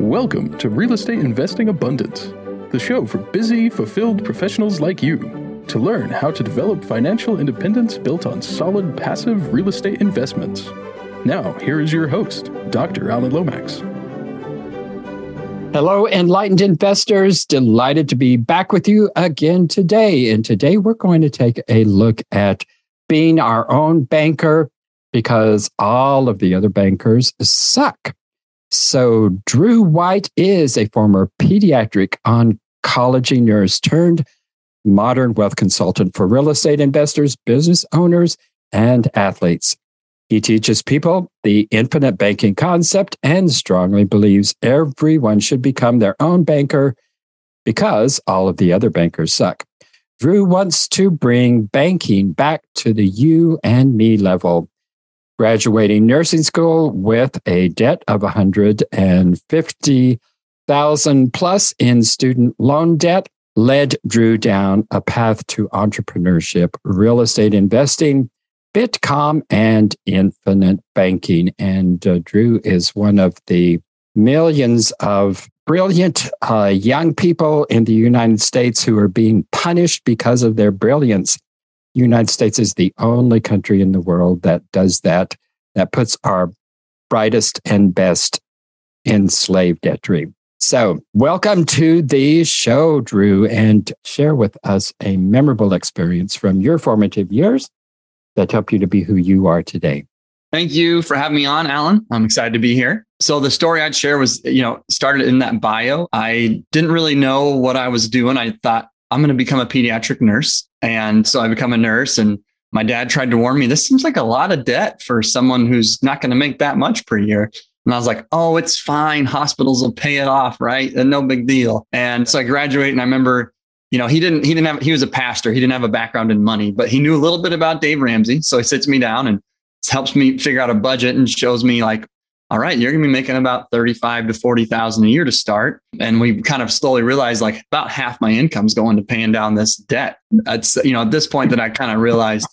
Welcome to Real Estate Investing Abundance, the show for busy, fulfilled professionals like you to learn how to develop financial independence built on solid passive real estate investments. Now, here is your host, Dr. Alan Lomax. Hello, enlightened investors. Delighted to be back with you again today. And today we're going to take a look at being our own banker because all of the other bankers suck. So, Drew White is a former pediatric oncology nurse turned modern wealth consultant for real estate investors, business owners, and athletes. He teaches people the infinite banking concept and strongly believes everyone should become their own banker because all of the other bankers suck. Drew wants to bring banking back to the you and me level graduating nursing school with a debt of 150,000 plus in student loan debt led Drew down a path to entrepreneurship, real estate investing, Bitcoin, and infinite banking. And uh, Drew is one of the millions of brilliant uh, young people in the United States who are being punished because of their brilliance. United States is the only country in the world that does that, that puts our brightest and best enslaved at dream. So, welcome to the show, Drew, and share with us a memorable experience from your formative years that helped you to be who you are today. Thank you for having me on, Alan. I'm excited to be here. So the story I'd share was, you know, started in that bio. I didn't really know what I was doing. I thought I'm going to become a pediatric nurse. And so I become a nurse and my dad tried to warn me, this seems like a lot of debt for someone who's not going to make that much per year. And I was like, oh, it's fine. Hospitals will pay it off, right? And no big deal. And so I graduate and I remember, you know, he didn't, he didn't have, he was a pastor. He didn't have a background in money, but he knew a little bit about Dave Ramsey. So he sits me down and helps me figure out a budget and shows me like, all right, you're going to be making about 35 to 40,000 a year to start. And we kind of slowly realized like about half my income is going to paying down this debt. It's, you know, at this point that I kind of realized,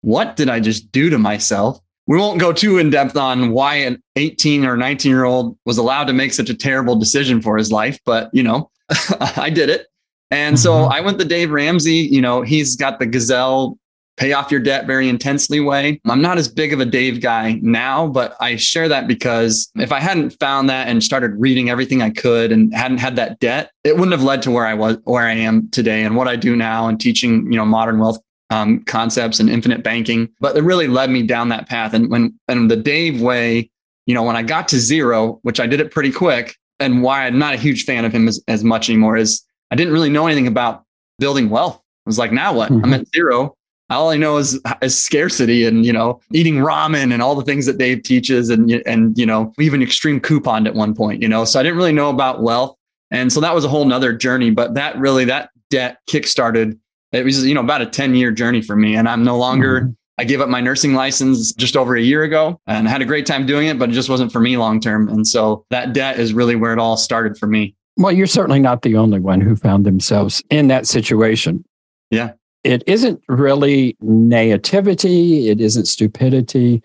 what did I just do to myself? We won't go too in depth on why an 18 or 19 year old was allowed to make such a terrible decision for his life, but you know, I did it. And so mm-hmm. I went the Dave Ramsey, you know, he's got the gazelle pay off your debt very intensely way. I'm not as big of a Dave guy now, but I share that because if I hadn't found that and started reading everything I could and hadn't had that debt, it wouldn't have led to where I was, where I am today and what I do now and teaching, you know, modern wealth um, concepts and infinite banking. But it really led me down that path. And when, and the Dave way, you know, when I got to zero, which I did it pretty quick and why I'm not a huge fan of him as, as much anymore is I didn't really know anything about building wealth. I was like, now what? Mm-hmm. I'm at zero all I know is, is scarcity and, you know, eating ramen and all the things that Dave teaches. And, and, you know, even extreme couponed at one point, you know, so I didn't really know about wealth. And so that was a whole nother journey, but that really, that debt kickstarted. It was, you know, about a 10 year journey for me. And I'm no longer, mm-hmm. I gave up my nursing license just over a year ago and I had a great time doing it, but it just wasn't for me long term. And so that debt is really where it all started for me. Well, you're certainly not the only one who found themselves in that situation. Yeah it isn't really naivety, it isn't stupidity.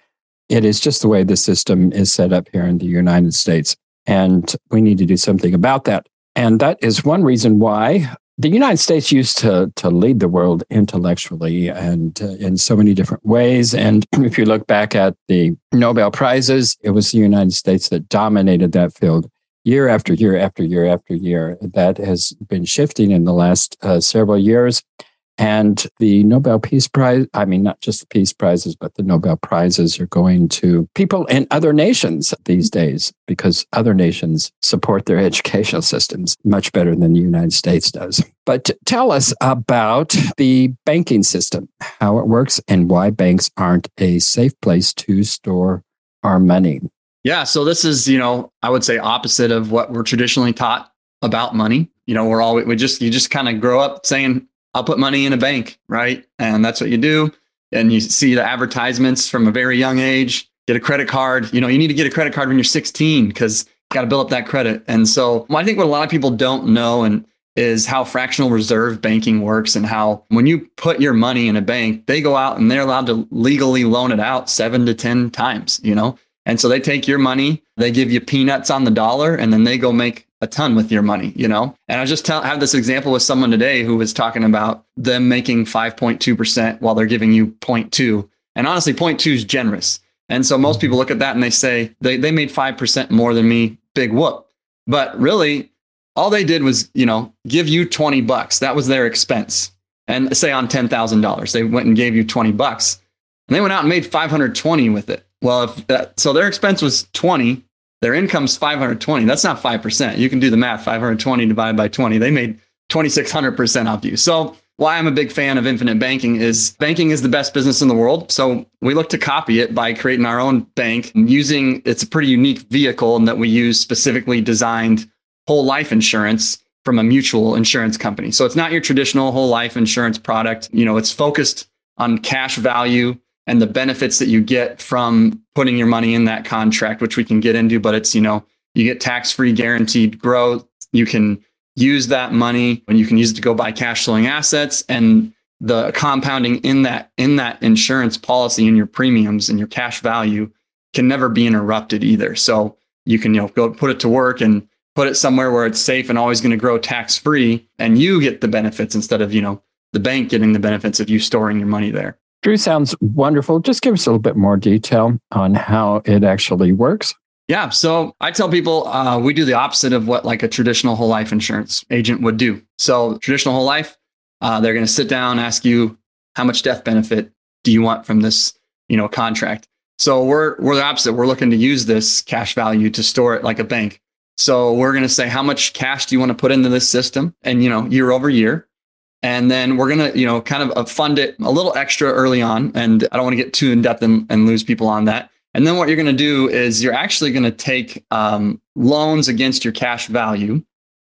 It is just the way the system is set up here in the United States. And we need to do something about that. And that is one reason why the United States used to, to lead the world intellectually and uh, in so many different ways. And if you look back at the Nobel Prizes, it was the United States that dominated that field year after year after year after year. That has been shifting in the last uh, several years. And the Nobel Peace Prize, I mean, not just the Peace Prizes, but the Nobel Prizes are going to people in other nations these days because other nations support their educational systems much better than the United States does. But tell us about the banking system, how it works, and why banks aren't a safe place to store our money. Yeah. So this is, you know, I would say opposite of what we're traditionally taught about money. You know, we're all, we just, you just kind of grow up saying, I'll put money in a bank, right? And that's what you do. And you see the advertisements from a very young age. Get a credit card. You know, you need to get a credit card when you're 16 because you got to build up that credit. And so I think what a lot of people don't know and is how fractional reserve banking works and how when you put your money in a bank, they go out and they're allowed to legally loan it out seven to 10 times, you know? And so they take your money they give you peanuts on the dollar and then they go make a ton with your money, you know? And I just tell, have this example with someone today who was talking about them making 5.2% while they're giving you 0.2. And honestly, 0.2 is generous. And so most people look at that and they say they, they made 5% more than me, big whoop. But really, all they did was, you know, give you 20 bucks. That was their expense. And say on $10,000, they went and gave you 20 bucks and they went out and made 520 with it. Well, if that, so their expense was 20, their income's 520. That's not 5%. You can do the math 520 divided by 20. They made 2600% off you. So, why I'm a big fan of infinite banking is banking is the best business in the world. So, we look to copy it by creating our own bank using it's a pretty unique vehicle in that we use specifically designed whole life insurance from a mutual insurance company. So, it's not your traditional whole life insurance product. You know, it's focused on cash value and the benefits that you get from putting your money in that contract, which we can get into, but it's, you know, you get tax free guaranteed growth. You can use that money and you can use it to go buy cash flowing assets and the compounding in that in that insurance policy and your premiums and your cash value can never be interrupted either. So you can you know go put it to work and put it somewhere where it's safe and always going to grow tax free and you get the benefits instead of you know the bank getting the benefits of you storing your money there. Drew sounds wonderful. Just give us a little bit more detail on how it actually works. Yeah. So I tell people uh, we do the opposite of what like a traditional whole life insurance agent would do. So traditional whole life, uh, they're going to sit down, ask you how much death benefit do you want from this, you know, contract. So we're we're the opposite. We're looking to use this cash value to store it like a bank. So we're going to say how much cash do you want to put into this system, and you know, year over year, and then we're going to, you know, kind of uh, fund it a little extra early on. And I don't want to get too in depth and, and lose people on that. And then what you're going to do is you're actually going to take um, loans against your cash value.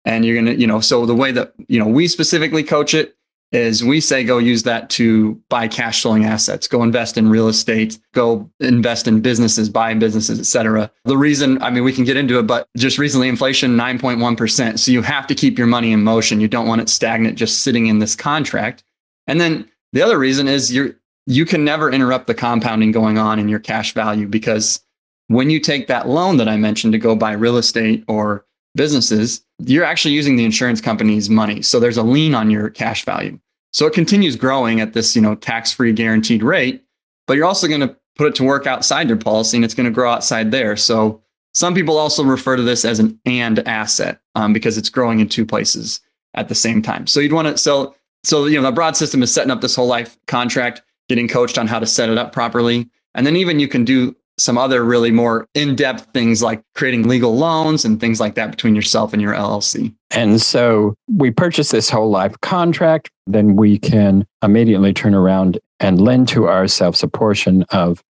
And you're going to, you know, so the way that, you know, we specifically coach it is we say go use that to buy cash flowing assets, go invest in real estate, go invest in businesses, buy businesses, et cetera. The reason, I mean, we can get into it, but just recently inflation 9.1%. So you have to keep your money in motion. You don't want it stagnant, just sitting in this contract. And then the other reason is you're, you can never interrupt the compounding going on in your cash value because when you take that loan that I mentioned to go buy real estate or businesses, you're actually using the insurance company's money. So there's a lien on your cash value. So it continues growing at this, you know, tax-free guaranteed rate, but you're also going to put it to work outside your policy and it's going to grow outside there. So some people also refer to this as an and asset um, because it's growing in two places at the same time. So you'd want to so so you know the broad system is setting up this whole life contract, getting coached on how to set it up properly, and then even you can do some other really more in-depth things like creating legal loans and things like that between yourself and your LLC. And so we purchase this whole life contract, then we can immediately turn around and lend to ourselves a portion of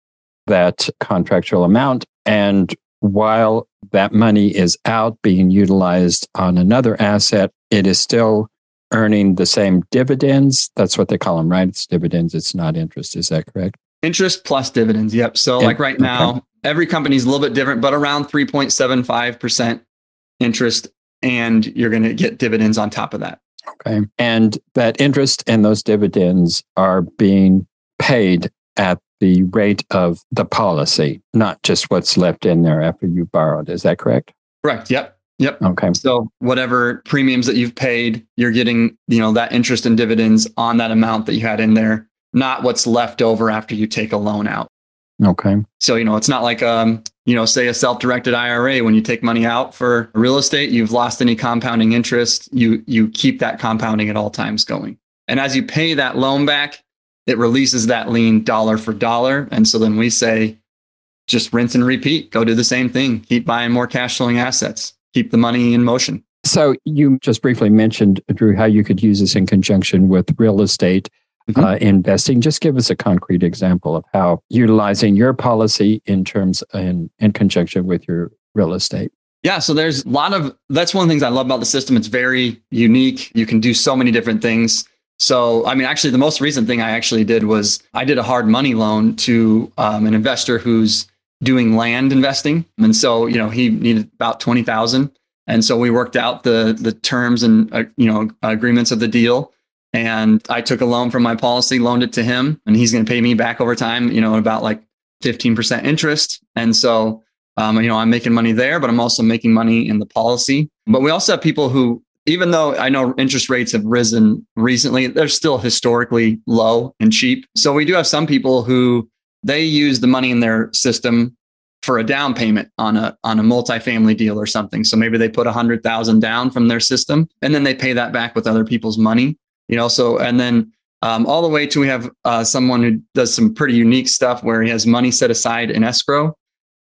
that contractual amount. And while that money is out being utilized on another asset, it is still earning the same dividends. That's what they call them, right? It's dividends, it's not interest. Is that correct? Interest plus dividends. Yep. So, like right now, okay. every company is a little bit different, but around 3.75% interest, and you're going to get dividends on top of that. Okay. And that interest and those dividends are being paid at the rate of the policy, not just what's left in there after you borrowed. Is that correct? Correct. Yep. Yep. Okay. So whatever premiums that you've paid, you're getting, you know, that interest and dividends on that amount that you had in there not what's left over after you take a loan out. Okay. So, you know, it's not like, um, you know, say a self-directed IRA, when you take money out for real estate, you've lost any compounding interest. You, you keep that compounding at all times going. And as you pay that loan back, it releases that lien dollar for dollar. And so then we say, just rinse and repeat, go do the same thing, keep buying more cash flowing assets, keep the money in motion. So you just briefly mentioned, Drew, how you could use this in conjunction with real estate mm-hmm. uh, investing. Just give us a concrete example of how utilizing your policy in terms in, in conjunction with your real estate. Yeah, so there's a lot of that's one of the things I love about the system. It's very unique. You can do so many different things. So, I mean, actually, the most recent thing I actually did was I did a hard money loan to um, an investor who's doing land investing, and so you know he needed about twenty thousand, and so we worked out the the terms and uh, you know agreements of the deal, and I took a loan from my policy, loaned it to him, and he's going to pay me back over time, you know, about like 15% interest. And so Um, you know, I'm making money there, but I'm also making money in the policy. But we also have people who, even though I know interest rates have risen recently, they're still historically low and cheap. So we do have some people who they use the money in their system for a down payment on a on a multifamily deal or something. So maybe they put a hundred thousand down from their system, and then they pay that back with other people's money. You know, so and then um, all the way to we have uh, someone who does some pretty unique stuff where he has money set aside in escrow,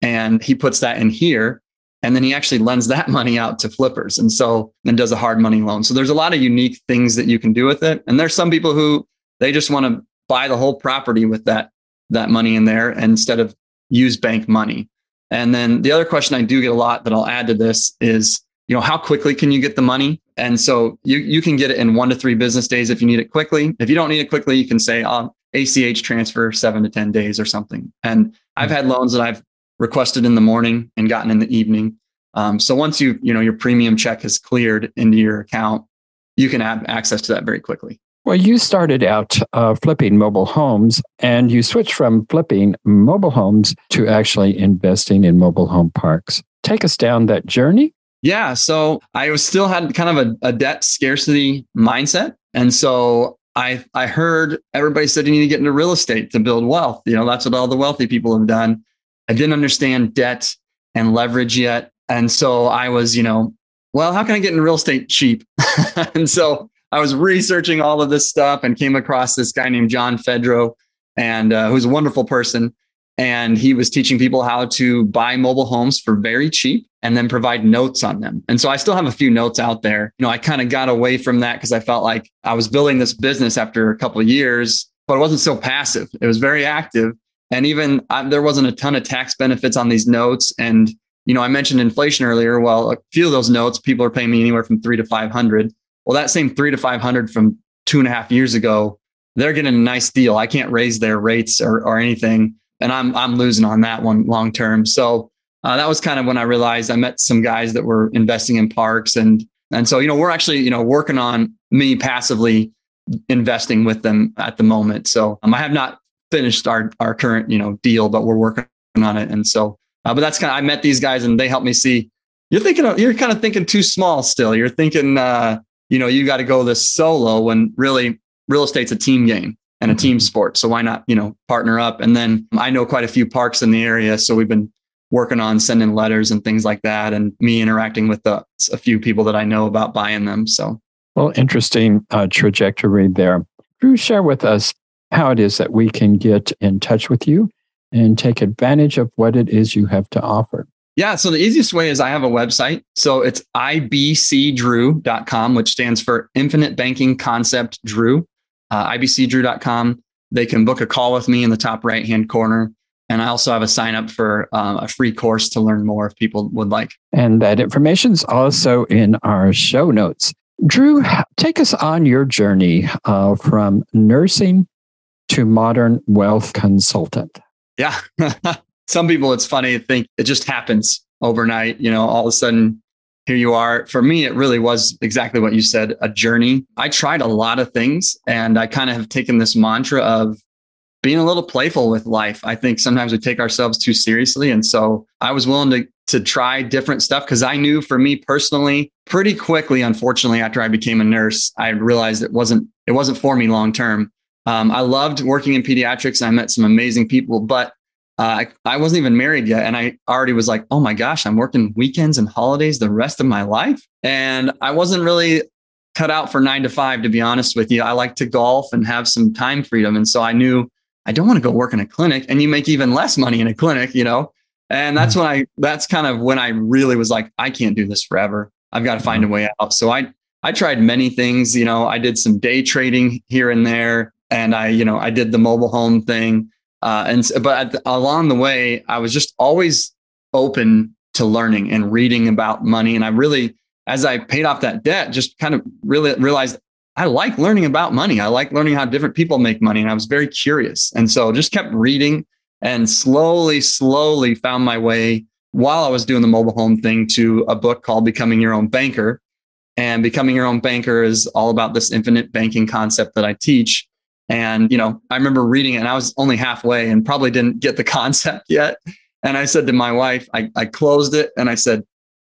and he puts that in here, and then he actually lends that money out to flippers, and so and does a hard money loan. So there's a lot of unique things that you can do with it, and there's some people who they just want to buy the whole property with that that money in there instead of use bank money. And then the other question I do get a lot that I'll add to this is, you know, how quickly can you get the money? And so you, you can get it in one to three business days if you need it quickly. If you don't need it quickly, you can say oh, ACH transfer seven to 10 days or something. And I've had loans that I've requested in the morning and gotten in the evening. Um, so once you, you know, your premium check has cleared into your account, you can have access to that very quickly. Well, you started out uh, flipping mobile homes and you switched from flipping mobile homes to actually investing in mobile home parks. Take us down that journey. Yeah. So I was still had kind of a, a debt scarcity mindset. And so I, I heard everybody said you need to get into real estate to build wealth. You know, that's what all the wealthy people have done. I didn't understand debt and leverage yet. And so I was, you know, well, how can I get in real estate cheap? and so I was researching all of this stuff and came across this guy named John Fedro, and uh, who's a wonderful person. And he was teaching people how to buy mobile homes for very cheap and then provide notes on them. And so I still have a few notes out there. You know, I kind of got away from that because I felt like I was building this business after a couple years, but it wasn't so passive. It was very active. And even I, there wasn't a ton of tax benefits on these notes. And, you know, I mentioned inflation earlier. Well, a few of those notes, people are paying me anywhere from three to 500. Well, that same three to 500 from two and a half years ago, they're getting a nice deal. I can't raise their rates or, or anything. And I'm, I'm losing on that one long term. So uh, that was kind of when I realized I met some guys that were investing in parks. And, and so, you know, we're actually, you know, working on me passively investing with them at the moment. So um, I have not finished our, our current, you know, deal, but we're working on it. And so, uh, but that's kind of, I met these guys and they helped me see you're thinking, of, you're kind of thinking too small still. You're thinking, uh, you know, you got to go this solo when really real estate's a team game and a mm-hmm. team sport. So why not, you know, partner up? And then I know quite a few parks in the area. So we've been working on sending letters and things like that and me interacting with the, a few people that I know about buying them. So, well, interesting uh, trajectory there. Drew, share with us how it is that we can get in touch with you and take advantage of what it is you have to offer. Yeah. So the easiest way is I have a website. So it's ibcdrew.com, which stands for Infinite Banking Concept Drew, uh, ibcdrew.com. They can book a call with me in the top right hand corner. And I also have a sign up for uh, a free course to learn more if people would like. And that information is also in our show notes. Drew, take us on your journey uh, from nursing to modern wealth consultant. Yeah. some people, it's funny, think it just happens overnight. You know, all of a sudden, here you are. For me, it really was exactly what you said a journey. I tried a lot of things and I kind of have taken this mantra of being a little playful with life. I think sometimes we take ourselves too seriously. And so I was willing to, to try different stuff because I knew for me personally, pretty quickly, unfortunately, after I became a nurse, I realized it wasn't, it wasn't for me long term. Um, I loved working in pediatrics. And I met some amazing people, but uh, I, I wasn't even married yet. And I already was like, oh my gosh, I'm working weekends and holidays the rest of my life. And I wasn't really cut out for nine to five, to be honest with you. I like to golf and have some time freedom. And so I knew I don't want to go work in a clinic and you make even less money in a clinic, you know? And that's mm-hmm. when I, that's kind of when I really was like, I can't do this forever. I've got to find a mm-hmm. way out. So I, I tried many things, you know, I did some day trading here and there and I, you know, I did the mobile home thing. Uh, and but the, along the way, I was just always open to learning and reading about money. And I really, as I paid off that debt, just kind of really realized I like learning about money. I like learning how different people make money. And I was very curious. And so just kept reading and slowly, slowly found my way while I was doing the mobile home thing to a book called Becoming Your Own Banker. And Becoming Your Own Banker is all about this infinite banking concept that I teach. And, you know, I remember reading it and I was only halfway and probably didn't get the concept yet. And I said to my wife, I, I closed it and I said,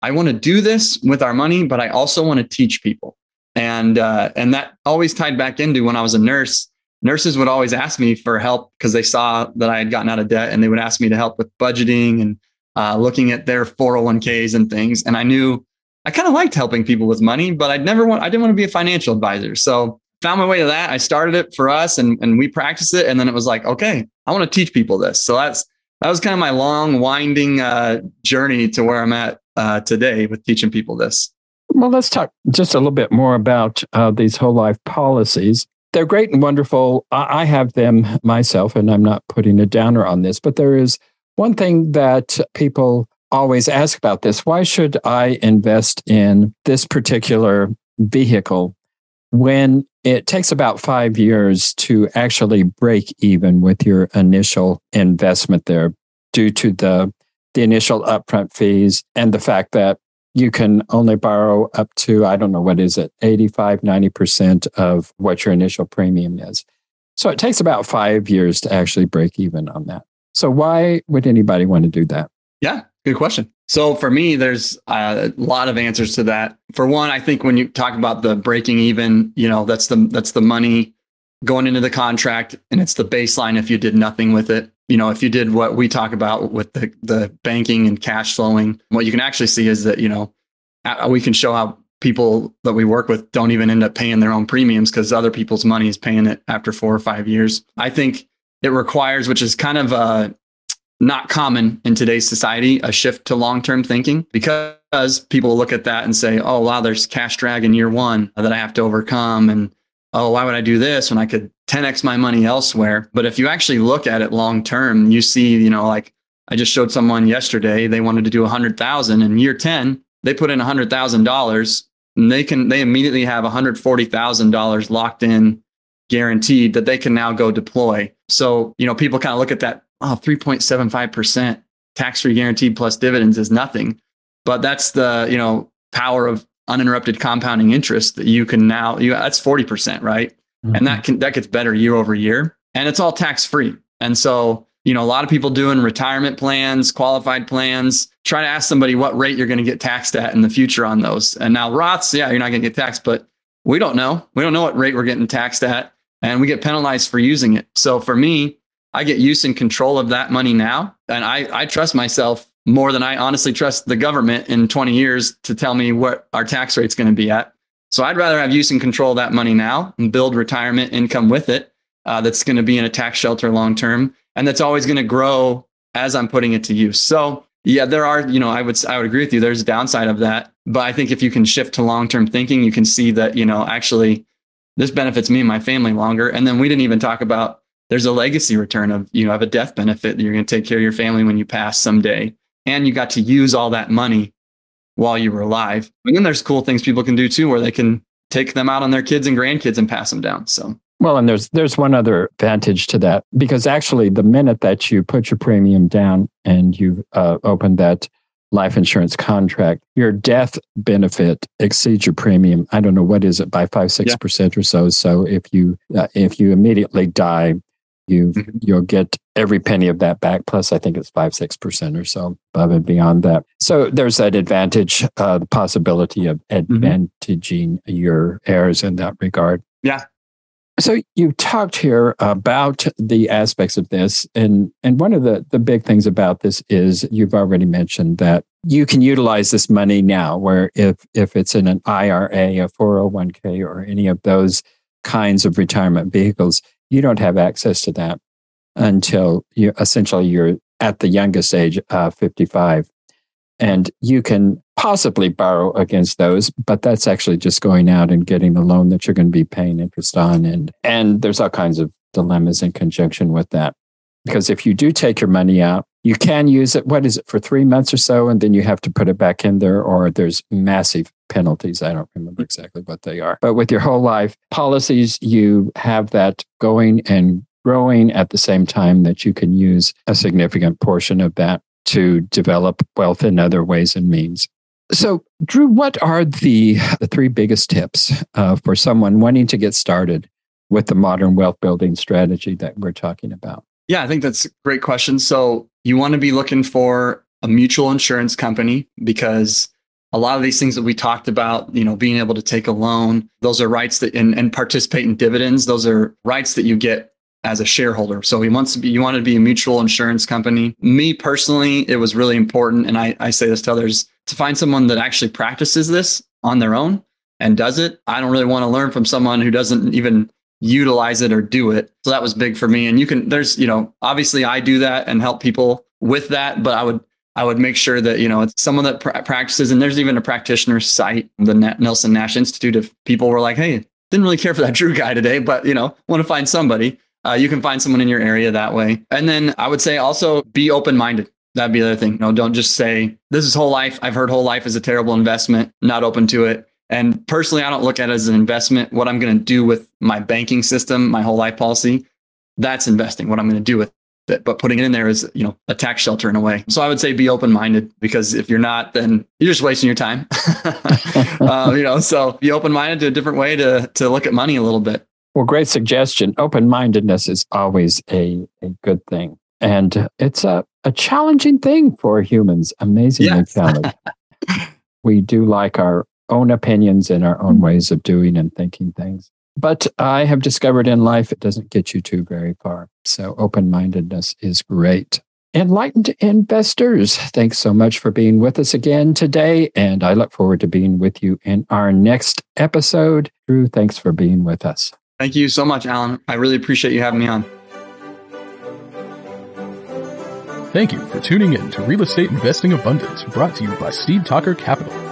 I want to do this with our money, but I also want to teach people. And uh, and that always tied back into when I was a nurse. Nurses would always ask me for help because they saw that I had gotten out of debt, and they would ask me to help with budgeting and uh, looking at their 401ks and things. And I knew I kind of liked helping people with money, but I'd never want I didn't want to be a financial advisor. So found my way to that. I started it for us and, and we practiced it. And then it was like, okay, I want to teach people this. So that's that was kind of my long, winding uh, journey to where I'm at uh, today with teaching people this. Well, let's talk just a little bit more about uh, these whole life policies. They're great and wonderful. I have them myself, and I'm not putting a downer on this, but there is one thing that people always ask about this why should I invest in this particular vehicle when it takes about five years to actually break even with your initial investment there due to the the initial upfront fees and the fact that you can only borrow up to i don't know what is it 85 90% of what your initial premium is. So it takes about five years to actually break even on that. So why would anybody want to do that? Yeah good question so for me there's a lot of answers to that for one i think when you talk about the breaking even you know that's the that's the money going into the contract and it's the baseline if you did nothing with it you know, if you did what we talk about with the, the banking and cash flowing, what you can actually see is that, you know, we can show how people that we work with don't even end up paying their own premiums because other people's money is paying it after four or five years. I think it requires, which is kind of uh, not common in today's society, a shift to long term thinking because people look at that and say, oh, wow, there's cash drag in year one that I have to overcome. And oh, why would I do this when I could 10x my money elsewhere? But if you actually look at it long term, you see, you know, like I just showed someone yesterday, they wanted to do a hundred thousand in year 10, they put in a hundred thousand dollars and they can, they immediately have $140,000 locked in guaranteed that they can now go deploy. So, you know, people kind of look at that, oh, 3.75% tax free guaranteed plus dividends is nothing. But that's the, you know, power of uninterrupted compounding interest that you can now you that's 40%, right? Mm-hmm. And that mm-hmm. can that gets better year over year and it's all tax free. And so, you know, a lot of people doing retirement plans, qualified plans, try to ask somebody what rate you're going to get taxed at in the future on those. And now Roths, yeah, you're not going to get taxed, but we don't know. We don't know what rate we're getting taxed at and we get penalized for using it. So for me, I get use and control of that money now. And I, I trust myself more than I honestly trust the government in 20 years to tell me what our tax rate's going to be at. So I'd rather have use and control that money now and build retirement income with it uh, that's going to be in a tax shelter long term and that's always going to grow as I'm putting it to use. So yeah, there are, you know, I would I would agree with you. There's a downside of that, but I think if you can shift to long term thinking, you can see that you know actually this benefits me and my family longer. And then we didn't even talk about there's a legacy return of you know have a death benefit that you're going to take care of your family when you pass someday and you got to use all that money while you were alive. And then there's cool things people can do too, where they can take them out on their kids and grandkids and pass them down. So well, and there's there's one other advantage to that because actually, the minute that you put your premium down and you uh, open that life insurance contract, your death benefit exceeds your premium. I don't know what is it by five six percent or so. So if you uh, if you immediately die, you mm-hmm. you'll get every penny of that back plus i think it's 5 6% or so above and beyond that so there's that advantage uh, the possibility of mm-hmm. advantaging mm-hmm. your heirs in that regard yeah so you talked here about the aspects of this and and one of the the big things about this is you've already mentioned that you can utilize this money now where if if it's in an IRA a 401k or any of those kinds of retirement vehicles you don't have access to that until you essentially you're at the youngest age, uh, 55. And you can possibly borrow against those, but that's actually just going out and getting the loan that you're going to be paying interest on. And, and there's all kinds of dilemmas in conjunction with that. Because if you do take your money out, you can use it, what is it, for three months or so, and then you have to put it back in there, or there's massive penalties. I don't remember exactly what they are. But with your whole life policies, you have that going and growing at the same time that you can use a significant portion of that to develop wealth in other ways and means. So, Drew, what are the, the three biggest tips uh, for someone wanting to get started with the modern wealth building strategy that we're talking about? Yeah, I think that's a great question. So you want to be looking for a mutual insurance company because a lot of these things that we talked about, you know, being able to take a loan, those are rights that and, and participate in dividends. Those are rights that you get as a shareholder. So he wants to be, you want to be a mutual insurance company. Me personally, it was really important. And I, I say this to others to find someone that actually practices this on their own and does it. I don't really want to learn from someone who doesn't even utilize it or do it. So that was big for me. And you can, there's, you know, obviously I do that and help people with that, but I would, I would make sure that, you know, it's someone that pra- practices and there's even a practitioner site, the Nelson Nash Institute. If people were like, Hey, didn't really care for that Drew guy today, but you know, want to find somebody, uh, you can find someone in your area that way. And then I would say also be open-minded. That'd be the other thing. No, don't just say this is whole life. I've heard whole life is a terrible investment. Not open to it. And personally, I don't look at it as an investment. What I'm going to do with my banking system, my whole life policy, that's investing. What I'm going to do with it. But putting it in there is, you know, a tax shelter in a way. So I would say be open minded because if you're not, then you're just wasting your time. uh, you know, so be open minded to a different way to to look at money a little bit. Well, great suggestion. Open mindedness is always a, a good thing. And it's a, a challenging thing for humans, amazingly yes. challenging. we do like our own opinions and our own mm-hmm. ways of doing and thinking things. But I have discovered in life it doesn't get you too very far. So open mindedness is great. Enlightened investors, thanks so much for being with us again today. And I look forward to being with you in our next episode. Drew, thanks for being with us. Thank you so much, Alan. I really appreciate you having me on. Thank you for tuning in to Real Estate Investing Abundance, brought to you by Steed Talker Capital